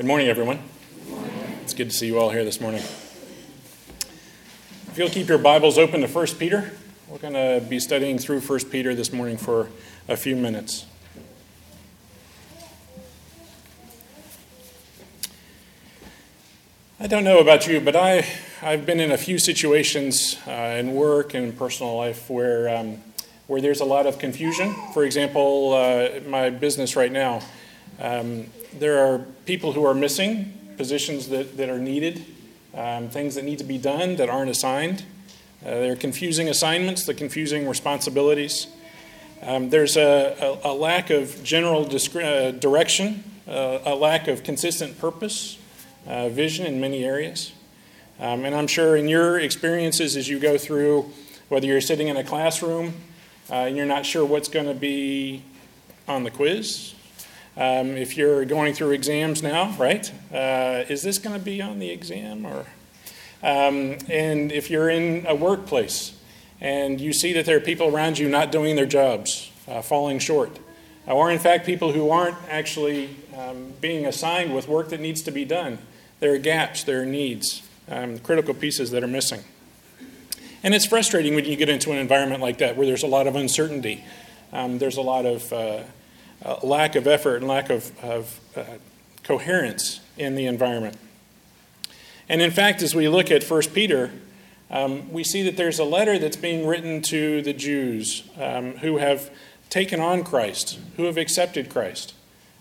Good morning, everyone. It's good to see you all here this morning. If you'll keep your Bibles open to 1 Peter, we're going to be studying through 1 Peter this morning for a few minutes. I don't know about you, but I, I've been in a few situations uh, in work and personal life where, um, where there's a lot of confusion. For example, uh, my business right now, um, there are people who are missing positions that, that are needed, um, things that need to be done that aren't assigned. Uh, there are confusing assignments, the confusing responsibilities. Um, there's a, a, a, lack of general discre- uh, direction, uh, a lack of consistent purpose uh, vision in many areas. Um, and I'm sure in your experiences as you go through, whether you're sitting in a classroom uh, and you're not sure what's going to be on the quiz, um, if you're going through exams now, right? Uh, is this going to be on the exam? Or, um, and if you're in a workplace and you see that there are people around you not doing their jobs, uh, falling short, or in fact, people who aren't actually um, being assigned with work that needs to be done. There are gaps, there are needs, um, critical pieces that are missing. And it's frustrating when you get into an environment like that where there's a lot of uncertainty, um, there's a lot of uh, uh, lack of effort and lack of, of uh, coherence in the environment. And in fact, as we look at 1 Peter, um, we see that there's a letter that's being written to the Jews um, who have taken on Christ, who have accepted Christ.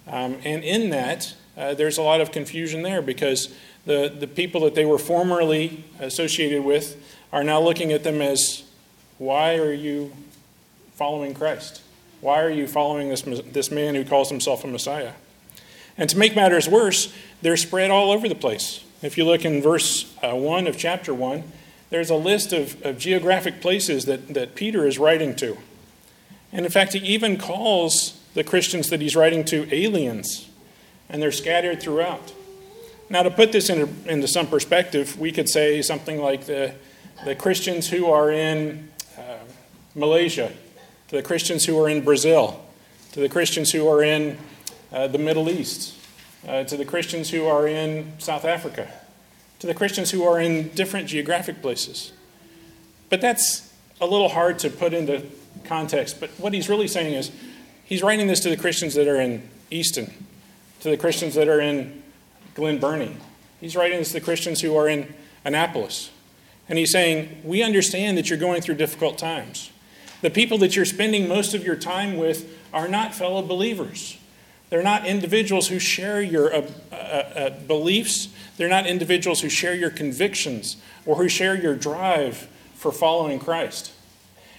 Um, and in that, uh, there's a lot of confusion there because the, the people that they were formerly associated with are now looking at them as why are you following Christ? Why are you following this, this man who calls himself a Messiah? And to make matters worse, they're spread all over the place. If you look in verse uh, 1 of chapter 1, there's a list of, of geographic places that, that Peter is writing to. And in fact, he even calls the Christians that he's writing to aliens, and they're scattered throughout. Now, to put this into, into some perspective, we could say something like the, the Christians who are in uh, Malaysia, to the Christians who are in Brazil, to the Christians who are in uh, the Middle East, uh, to the Christians who are in South Africa, to the Christians who are in different geographic places. But that's a little hard to put into context, but what he's really saying is he's writing this to the Christians that are in Easton, to the Christians that are in Glen Burnie. He's writing this to the Christians who are in Annapolis. And he's saying, We understand that you're going through difficult times. The people that you're spending most of your time with are not fellow believers. They're not individuals who share your uh, uh, uh, beliefs. They're not individuals who share your convictions or who share your drive for following Christ.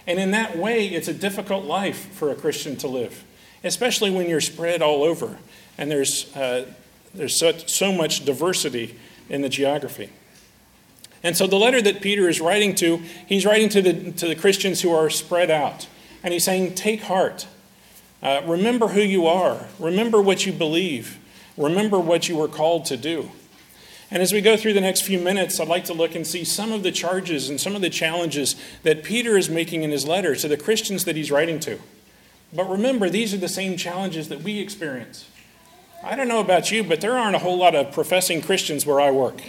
And in that way, it's a difficult life for a Christian to live, especially when you're spread all over and there's, uh, there's so, so much diversity in the geography. And so the letter that Peter is writing to, he's writing to the, to the Christians who are spread out. And he's saying, Take heart. Uh, remember who you are. Remember what you believe. Remember what you were called to do. And as we go through the next few minutes, I'd like to look and see some of the charges and some of the challenges that Peter is making in his letter to the Christians that he's writing to. But remember, these are the same challenges that we experience. I don't know about you, but there aren't a whole lot of professing Christians where I work.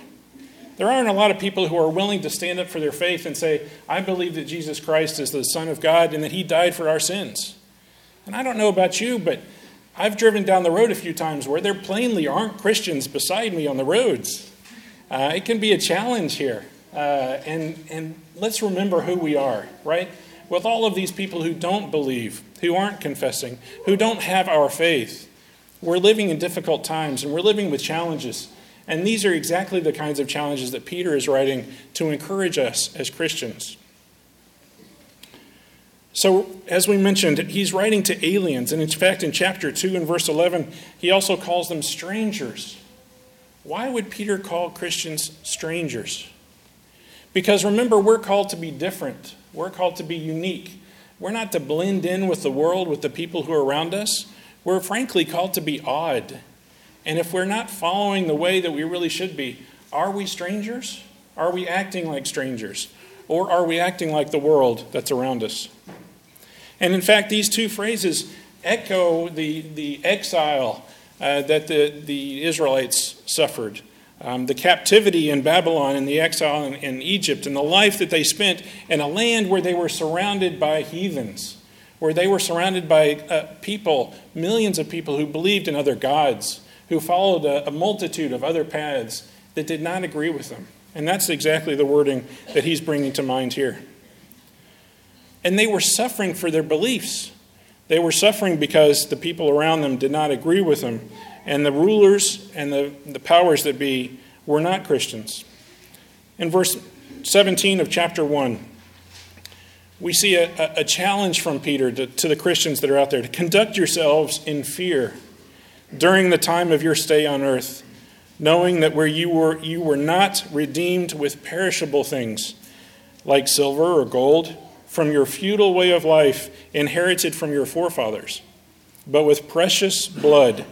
There aren't a lot of people who are willing to stand up for their faith and say, I believe that Jesus Christ is the Son of God and that He died for our sins. And I don't know about you, but I've driven down the road a few times where there plainly aren't Christians beside me on the roads. Uh, it can be a challenge here. Uh, and, and let's remember who we are, right? With all of these people who don't believe, who aren't confessing, who don't have our faith, we're living in difficult times and we're living with challenges. And these are exactly the kinds of challenges that Peter is writing to encourage us as Christians. So, as we mentioned, he's writing to aliens. And in fact, in chapter 2 and verse 11, he also calls them strangers. Why would Peter call Christians strangers? Because remember, we're called to be different, we're called to be unique. We're not to blend in with the world, with the people who are around us. We're frankly called to be odd. And if we're not following the way that we really should be, are we strangers? Are we acting like strangers? Or are we acting like the world that's around us? And in fact, these two phrases echo the, the exile uh, that the, the Israelites suffered. Um, the captivity in Babylon and the exile in, in Egypt and the life that they spent in a land where they were surrounded by heathens, where they were surrounded by uh, people, millions of people who believed in other gods, who followed a, a multitude of other paths that did not agree with them. And that's exactly the wording that he's bringing to mind here. And they were suffering for their beliefs. They were suffering because the people around them did not agree with them. And the rulers and the, the powers that be were not Christians. In verse 17 of chapter 1, we see a, a challenge from Peter to, to the Christians that are out there to conduct yourselves in fear during the time of your stay on earth, knowing that where you were, you were not redeemed with perishable things like silver or gold from your futile way of life inherited from your forefathers, but with precious blood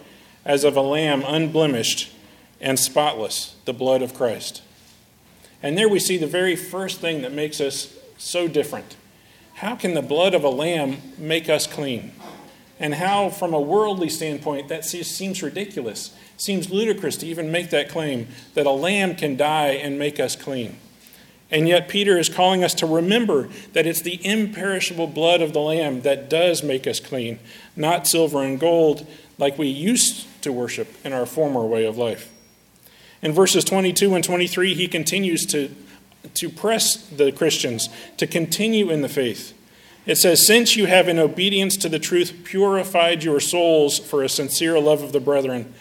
as of a lamb unblemished and spotless, the blood of Christ. And there we see the very first thing that makes us so different. How can the blood of a lamb make us clean? And how, from a worldly standpoint, that seems ridiculous, seems ludicrous to even make that claim that a lamb can die and make us clean. And yet, Peter is calling us to remember that it's the imperishable blood of the Lamb that does make us clean, not silver and gold like we used to worship in our former way of life. In verses 22 and 23, he continues to, to press the Christians to continue in the faith. It says, Since you have, in obedience to the truth, purified your souls for a sincere love of the brethren,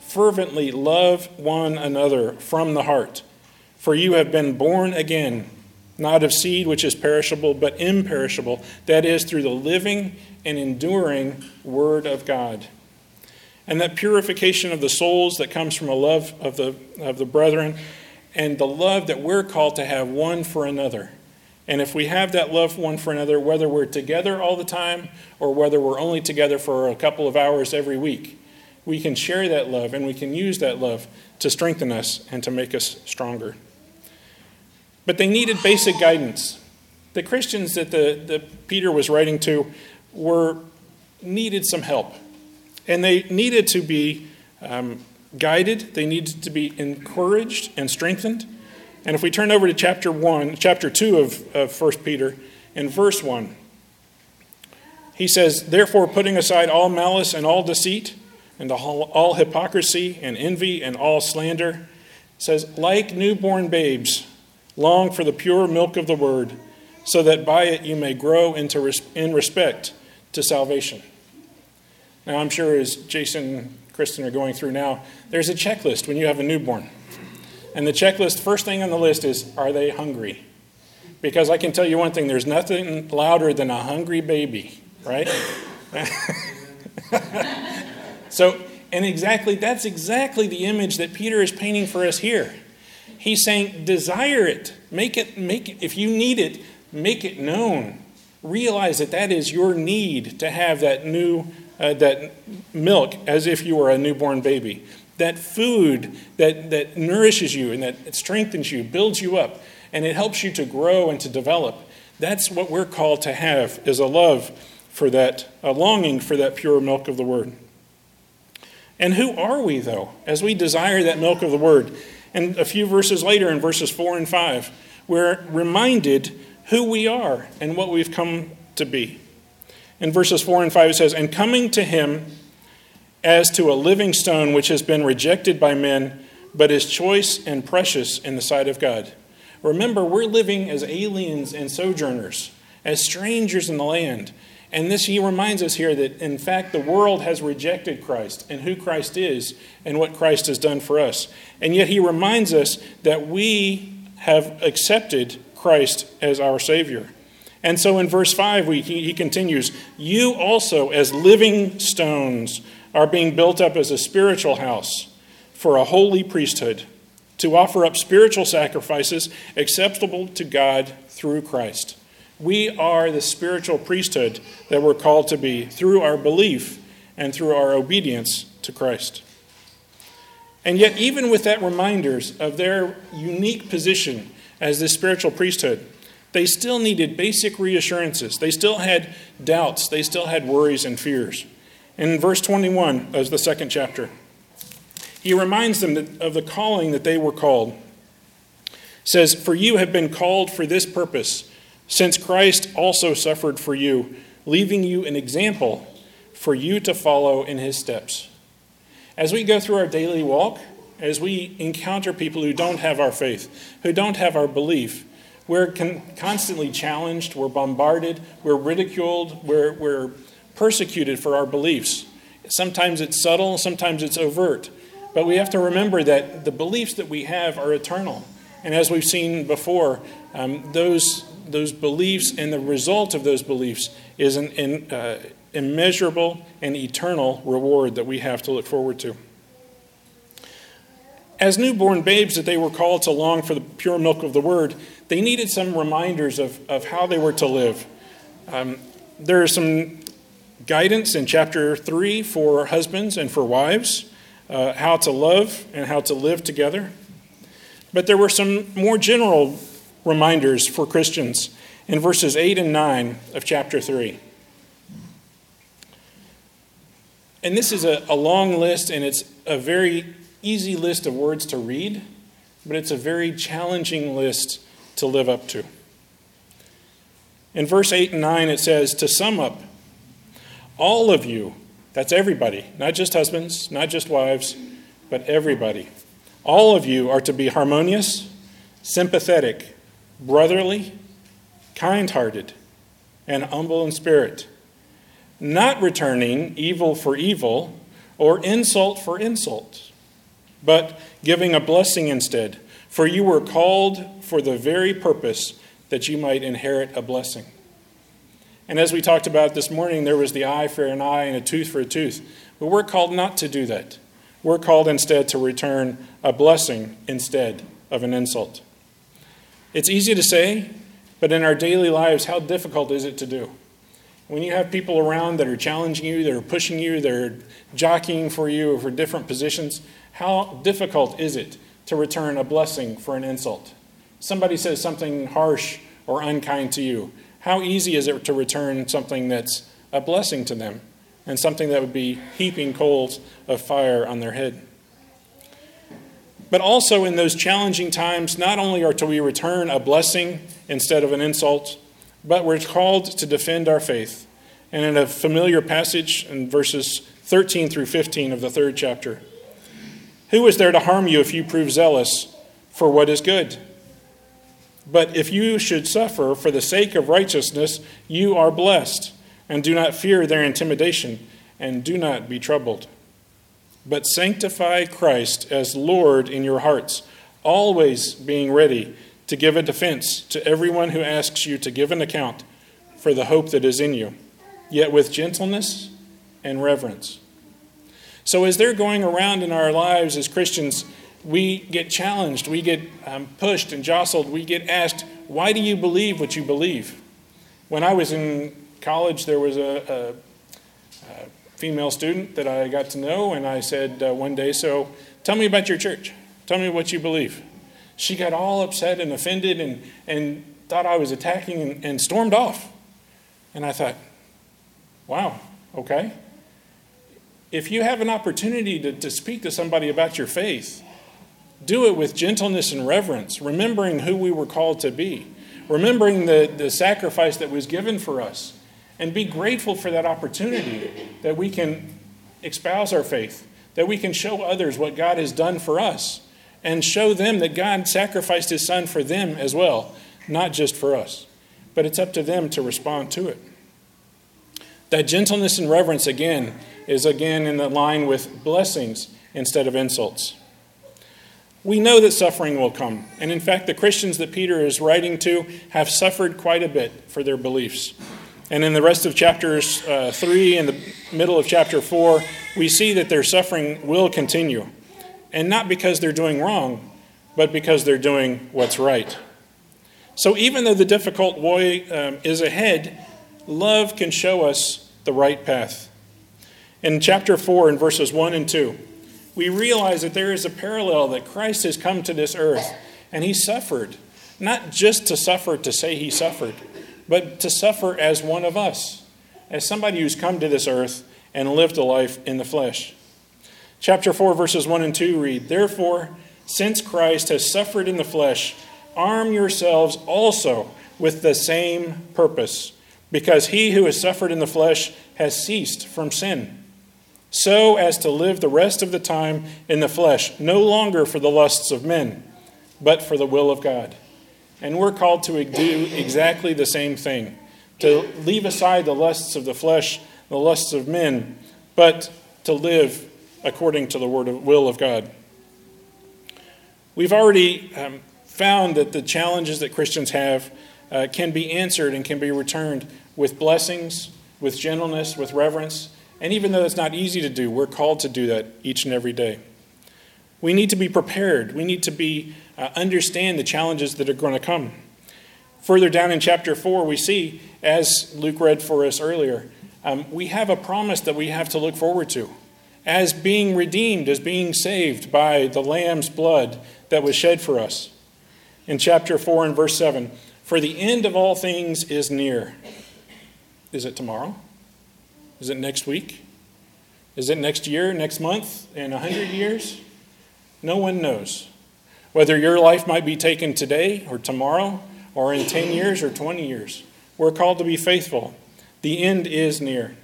fervently love one another from the heart. For you have been born again, not of seed which is perishable, but imperishable, that is, through the living and enduring Word of God. And that purification of the souls that comes from a love of the, of the brethren and the love that we're called to have one for another. And if we have that love one for another, whether we're together all the time or whether we're only together for a couple of hours every week, we can share that love and we can use that love to strengthen us and to make us stronger. But they needed basic guidance. The Christians that the, the Peter was writing to were needed some help. And they needed to be um, guided, they needed to be encouraged and strengthened. And if we turn over to chapter 1, chapter 2 of, of 1 Peter, in verse 1, he says, Therefore, putting aside all malice and all deceit, and all, all hypocrisy and envy and all slander, says, like newborn babes, Long for the pure milk of the word, so that by it you may grow into res- in respect to salvation. Now, I'm sure as Jason and Kristen are going through now, there's a checklist when you have a newborn. And the checklist, first thing on the list is are they hungry? Because I can tell you one thing there's nothing louder than a hungry baby, right? so, and exactly, that's exactly the image that Peter is painting for us here. He's saying, desire it. Make it, make it, if you need it, make it known. Realize that that is your need to have that new, uh, that milk as if you were a newborn baby. That food that, that nourishes you and that strengthens you, builds you up, and it helps you to grow and to develop. That's what we're called to have is a love for that, a longing for that pure milk of the word. And who are we, though, as we desire that milk of the word? And a few verses later, in verses 4 and 5, we're reminded who we are and what we've come to be. In verses 4 and 5, it says, And coming to him as to a living stone which has been rejected by men, but is choice and precious in the sight of God. Remember, we're living as aliens and sojourners, as strangers in the land. And this, he reminds us here that, in fact, the world has rejected Christ and who Christ is and what Christ has done for us. And yet, he reminds us that we have accepted Christ as our Savior. And so in verse 5, we, he, he continues You also, as living stones, are being built up as a spiritual house for a holy priesthood to offer up spiritual sacrifices acceptable to God through Christ. We are the spiritual priesthood that we're called to be through our belief and through our obedience to Christ. And yet, even with that reminders of their unique position as the spiritual priesthood, they still needed basic reassurances. They still had doubts. They still had worries and fears. In verse 21 of the second chapter, he reminds them of the calling that they were called. says, For you have been called for this purpose, since Christ also suffered for you, leaving you an example for you to follow in his steps. As we go through our daily walk, as we encounter people who don't have our faith, who don't have our belief, we're con- constantly challenged, we're bombarded, we're ridiculed, we're, we're persecuted for our beliefs. Sometimes it's subtle, sometimes it's overt. But we have to remember that the beliefs that we have are eternal. And as we've seen before, um, those, those beliefs and the result of those beliefs is an, an uh, immeasurable and eternal reward that we have to look forward to. As newborn babes that they were called to long for the pure milk of the word, they needed some reminders of, of how they were to live. Um, there is some guidance in chapter 3 for husbands and for wives, uh, how to love and how to live together. But there were some more general reminders for Christians in verses 8 and 9 of chapter 3. And this is a, a long list, and it's a very easy list of words to read, but it's a very challenging list to live up to. In verse 8 and 9, it says, To sum up, all of you, that's everybody, not just husbands, not just wives, but everybody, all of you are to be harmonious, sympathetic, brotherly, kind hearted, and humble in spirit, not returning evil for evil or insult for insult but giving a blessing instead. For you were called for the very purpose that you might inherit a blessing. And as we talked about this morning, there was the eye for an eye and a tooth for a tooth. But we're called not to do that. We're called instead to return a blessing instead of an insult. It's easy to say, but in our daily lives, how difficult is it to do? When you have people around that are challenging you, that are pushing you, they're jockeying for you for different positions, how difficult is it to return a blessing for an insult? Somebody says something harsh or unkind to you. How easy is it to return something that's a blessing to them and something that would be heaping coals of fire on their head? But also in those challenging times, not only are to we return a blessing instead of an insult, but we're called to defend our faith. And in a familiar passage in verses 13 through 15 of the third chapter, who is there to harm you if you prove zealous for what is good? But if you should suffer for the sake of righteousness, you are blessed, and do not fear their intimidation, and do not be troubled. But sanctify Christ as Lord in your hearts, always being ready to give a defense to everyone who asks you to give an account for the hope that is in you, yet with gentleness and reverence so, as they're going around in our lives as Christians, we get challenged, we get um, pushed and jostled, we get asked, Why do you believe what you believe? When I was in college, there was a, a, a female student that I got to know, and I said uh, one day, So, tell me about your church. Tell me what you believe. She got all upset and offended and, and thought I was attacking and, and stormed off. And I thought, wow, okay if you have an opportunity to, to speak to somebody about your faith, do it with gentleness and reverence, remembering who we were called to be, remembering the, the sacrifice that was given for us, and be grateful for that opportunity that we can espouse our faith, that we can show others what God has done for us, and show them that God sacrificed his son for them as well, not just for us. But it's up to them to respond to it. That gentleness and reverence, again, is again in the line with blessings instead of insults. We know that suffering will come. And in fact, the Christians that Peter is writing to have suffered quite a bit for their beliefs. And in the rest of chapters uh, 3 and the middle of chapter 4, we see that their suffering will continue. And not because they're doing wrong, but because they're doing what's right. So even though the difficult way um, is ahead, love can show us the right path. In chapter 4, in verses 1 and 2, we realize that there is a parallel that Christ has come to this earth and he suffered, not just to suffer to say he suffered, but to suffer as one of us, as somebody who's come to this earth and lived a life in the flesh. Chapter 4, verses 1 and 2 read Therefore, since Christ has suffered in the flesh, arm yourselves also with the same purpose, because he who has suffered in the flesh has ceased from sin, so as to live the rest of the time in the flesh, no longer for the lusts of men, but for the will of God. And we're called to do exactly the same thing to leave aside the lusts of the flesh, the lusts of men, but to live according to the word of, will of God. We've already um, found that the challenges that Christians have uh, can be answered and can be returned with blessings, with gentleness, with reverence. And even though it's not easy to do, we're called to do that each and every day. We need to be prepared. We need to be uh, understand the challenges that are going to come. Further down in chapter 4, we see, as Luke read for us earlier, um, we have a promise that we have to look forward to. As being redeemed, as being saved by the Lamb's blood that was shed for us. In chapter 4 and verse 7, for the end of all things is near. Is it tomorrow? Is it next week? Is it next year, next month, in a hundred years? No one knows. Whether your life might be taken today or tomorrow or in 10 years or 20 years, we're called to be faithful. The end is near.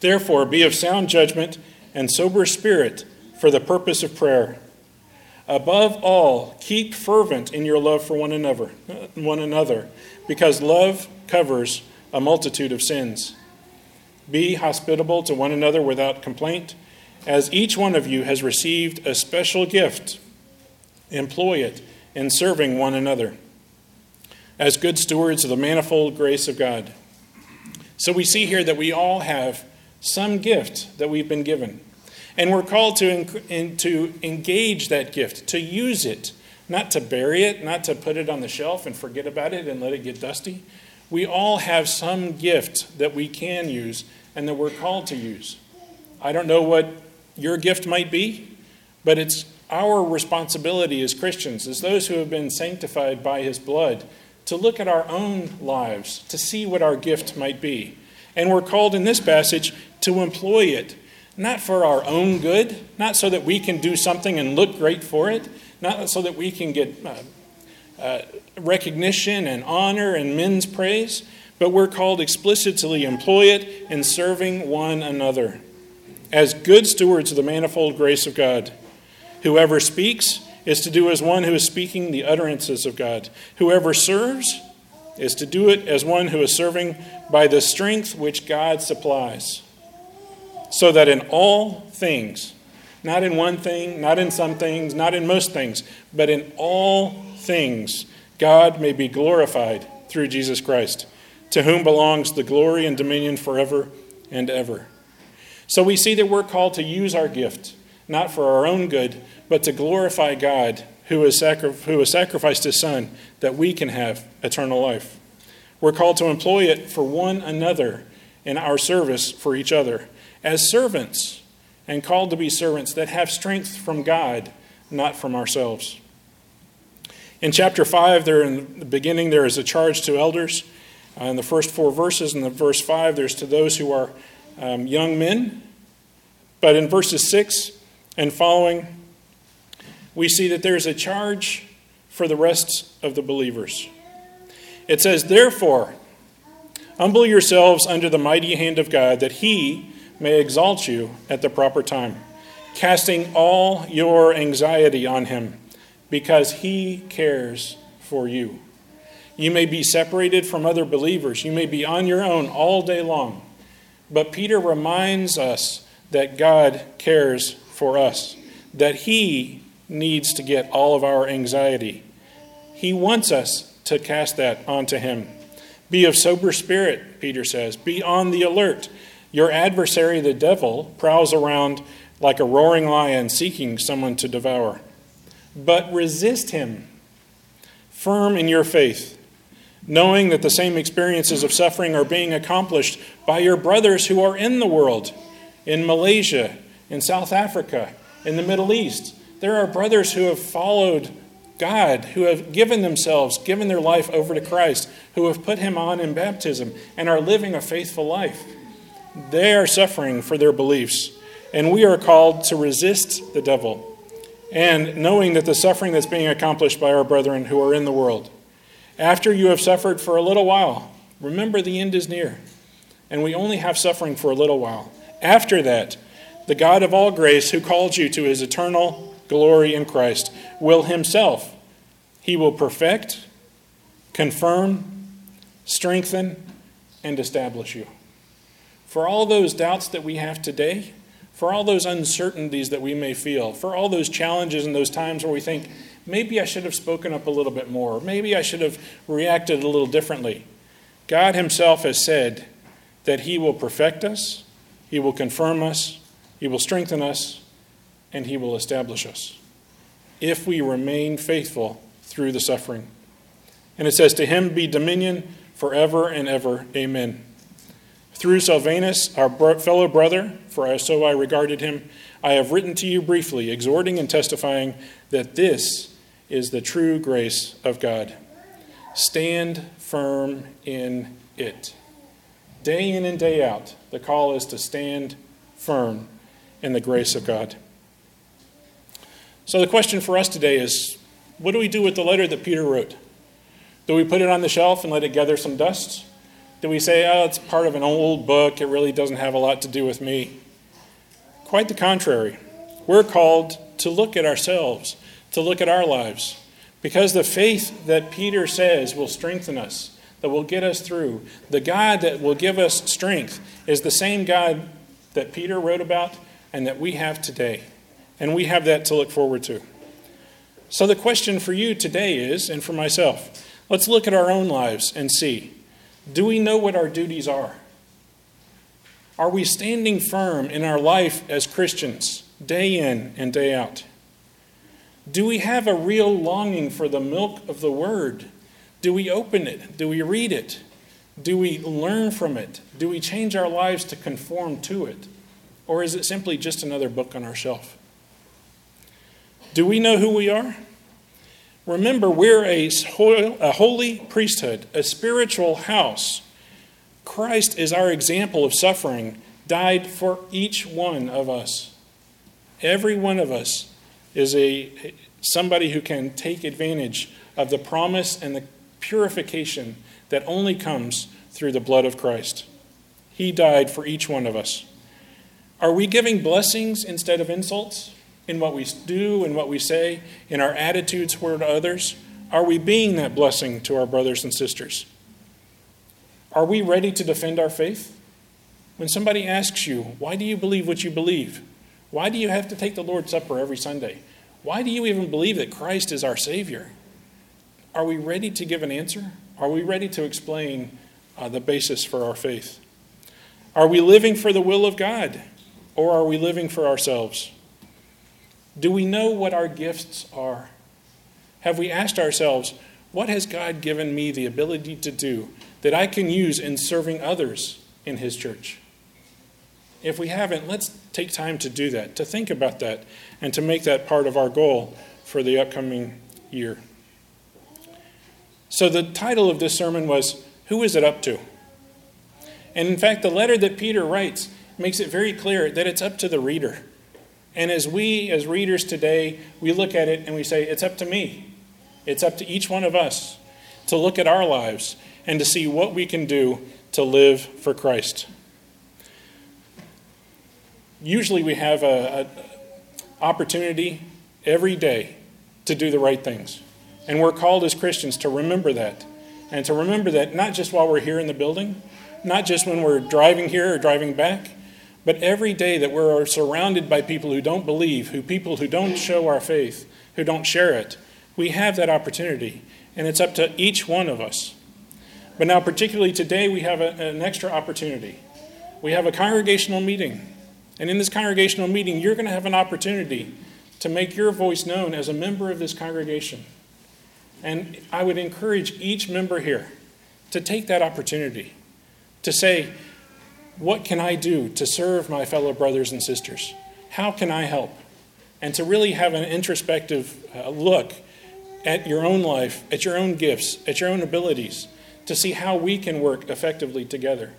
Therefore, be of sound judgment and sober spirit for the purpose of prayer. Above all, keep fervent in your love for one another, one another, because love covers a multitude of sins. Be hospitable to one another without complaint, as each one of you has received a special gift. Employ it in serving one another as good stewards of the manifold grace of God. So we see here that we all have some gift that we've been given. And we're called to, to engage that gift, to use it, not to bury it, not to put it on the shelf and forget about it and let it get dusty. We all have some gift that we can use and that we're called to use. I don't know what your gift might be, but it's our responsibility as Christians, as those who have been sanctified by his blood, to look at our own lives, to see what our gift might be. And we're called in this passage to employ it not for our own good, not so that we can do something and look great for it, not so that we can get uh, uh, recognition and honor and men's praise, but we're called explicitly employ it in serving one another as good stewards of the manifold grace of God. Whoever speaks is to do as one who is speaking the utterances of God. Whoever serves is to do it as one who is serving by the strength which God supplies so that in all things, not in one thing, not in some things, not in most things, but in all things, God may be glorified through Jesus Christ, to whom belongs the glory and dominion forever and ever. So we see that we're called to use our gift, not for our own good, but to glorify God who has, sacri- who has sacrificed his Son that we can have eternal life. We're called to employ it for one another in our service for each other as servants and called to be servants that have strength from God, not from ourselves. In chapter 5, there in the beginning, there is a charge to elders. Uh, in the first four verses, in the verse 5, there's to those who are um, young men. But in verses 6 and following, we see that there's a charge for the rest of the believers. It says, Therefore, humble yourselves under the mighty hand of God, that he may exalt you at the proper time, casting all your anxiety on him, because he cares for you. You may be separated from other believers, you may be on your own all day long, but Peter reminds us that God cares for us, that he needs to get all of our anxiety. He wants us to cast that onto him. Be of sober spirit, Peter says. Be on the alert. Your adversary, the devil, prowls around like a roaring lion seeking someone to devour. But resist him, firm in your faith, knowing that the same experiences of suffering are being accomplished by your brothers who are in the world, in Malaysia, in South Africa, in the Middle East. There are brothers who have followed God, who have given themselves, given their life over to Christ, who have put him on in baptism, and are living a faithful life They are suffering for their beliefs, and we are called to resist the devil, and knowing that the suffering that's being accomplished by our brethren who are in the world. After you have suffered for a little while, remember the end is near, and we only have suffering for a little while. After that, the God of all grace, who called you to his eternal glory in Christ, will himself, he will perfect, confirm, strengthen, and establish you. For all those doubts that we have today, for all those uncertainties that we may feel, for all those challenges and those times where we think, maybe I should have spoken up a little bit more, maybe I should have reacted a little differently. God Himself has said that He will perfect us, He will confirm us, He will strengthen us, and He will establish us if we remain faithful through the suffering. And it says, To Him be dominion forever and ever. Amen. Through Silvanus, our fellow brother, for so I regarded him, I have written to you briefly, exhorting and testifying that this is the true grace of God. Stand firm in it. Day in and day out, the call is to stand firm in the grace of God. So, the question for us today is what do we do with the letter that Peter wrote? Do we put it on the shelf and let it gather some dust? Do we say, oh, it's part of an old book, it really doesn't have a lot to do with me? Quite the contrary. We're called to look at ourselves, to look at our lives, because the faith that Peter says will strengthen us, that will get us through, the God that will give us strength, is the same God that Peter wrote about and that we have today. And we have that to look forward to. So, the question for you today is, and for myself, let's look at our own lives and see do we know what our duties are? Are we standing firm in our life as Christians, day in and day out? Do we have a real longing for the milk of the Word? Do we open it? Do we read it? Do we learn from it? Do we change our lives to conform to it? Or is it simply just another book on our shelf? Do we know who we are? Remember, we're a, holy priesthood, a spiritual house. Christ is our example of suffering, died for each one of us. Every one of us is a somebody who can take advantage of the promise and the purification that only comes through the blood of Christ. He died for each one of us. Are we giving blessings instead of insults? in what we do and what we say, in our attitudes toward others? Are we being that blessing to our brothers and sisters? Are we ready to defend our faith? When somebody asks you, why do you believe what you believe? Why do you have to take the Lord's Supper every Sunday? Why do you even believe that Christ is our Savior? Are we ready to give an answer? Are we ready to explain uh, the basis for our faith? Are we living for the will of God or are we living for ourselves? Do we know what our gifts are? Have we asked ourselves, what has God given me the ability to do that I can use in serving others in His church? If we haven't, let's take time to do that, to think about that, and to make that part of our goal for the upcoming year. So, the title of this sermon was Who is it up to? And in fact, the letter that Peter writes makes it very clear that it's up to the reader. And as we, as readers today, we look at it and we say, it's up to me. It's up to each one of us to look at our lives and to see what we can do to live for Christ. Usually we have an opportunity every day to do the right things. And we're called as Christians to remember that. And to remember that not just while we're here in the building, not just when we're driving here or driving back, but every day that we're surrounded by people who don't believe, who people who don't show our faith, who don't share it, we have that opportunity. And it's up to each one of us. But now, particularly today, we have a, an extra opportunity. We have a congregational meeting. And in this congregational meeting, you're going to have an opportunity to make your voice known as a member of this congregation. And I would encourage each member here to take that opportunity to say, what can I do to serve my fellow brothers and sisters? How can I help? And to really have an introspective uh, look at your own life, at your own gifts, at your own abilities, to see how we can work effectively together.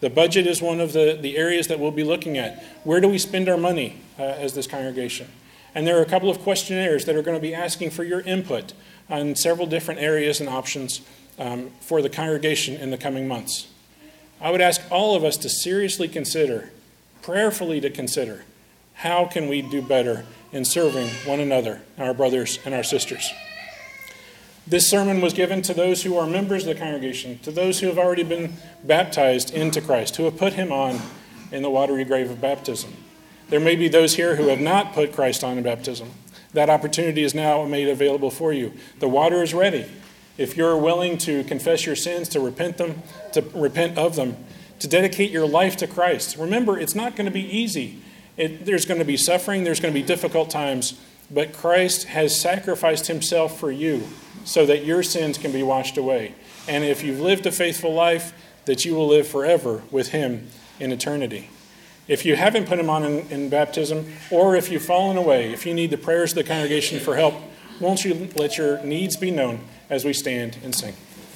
The budget is one of the, the areas that we'll be looking at. Where do we spend our money uh, as this congregation? And there are a couple of questionnaires that are going to be asking for your input on several different areas and options um, for the congregation in the coming months. I would ask all of us to seriously consider, prayerfully to consider, how can we do better in serving one another, our brothers and our sisters. This sermon was given to those who are members of the congregation, to those who have already been baptized into Christ, who have put him on in the watery grave of baptism. There may be those here who have not put Christ on in baptism. That opportunity is now made available for you. The water is ready. If you're willing to confess your sins, to repent them, to repent of them, to dedicate your life to Christ. Remember, it's not going to be easy. It, there's going to be suffering, there's going to be difficult times, but Christ has sacrificed himself for you so that your sins can be washed away. And if you've lived a faithful life, that you will live forever with him in eternity. If you haven't put him on in, in baptism, or if you've fallen away, if you need the prayers of the congregation for help, won't you let your needs be known as we stand and sing?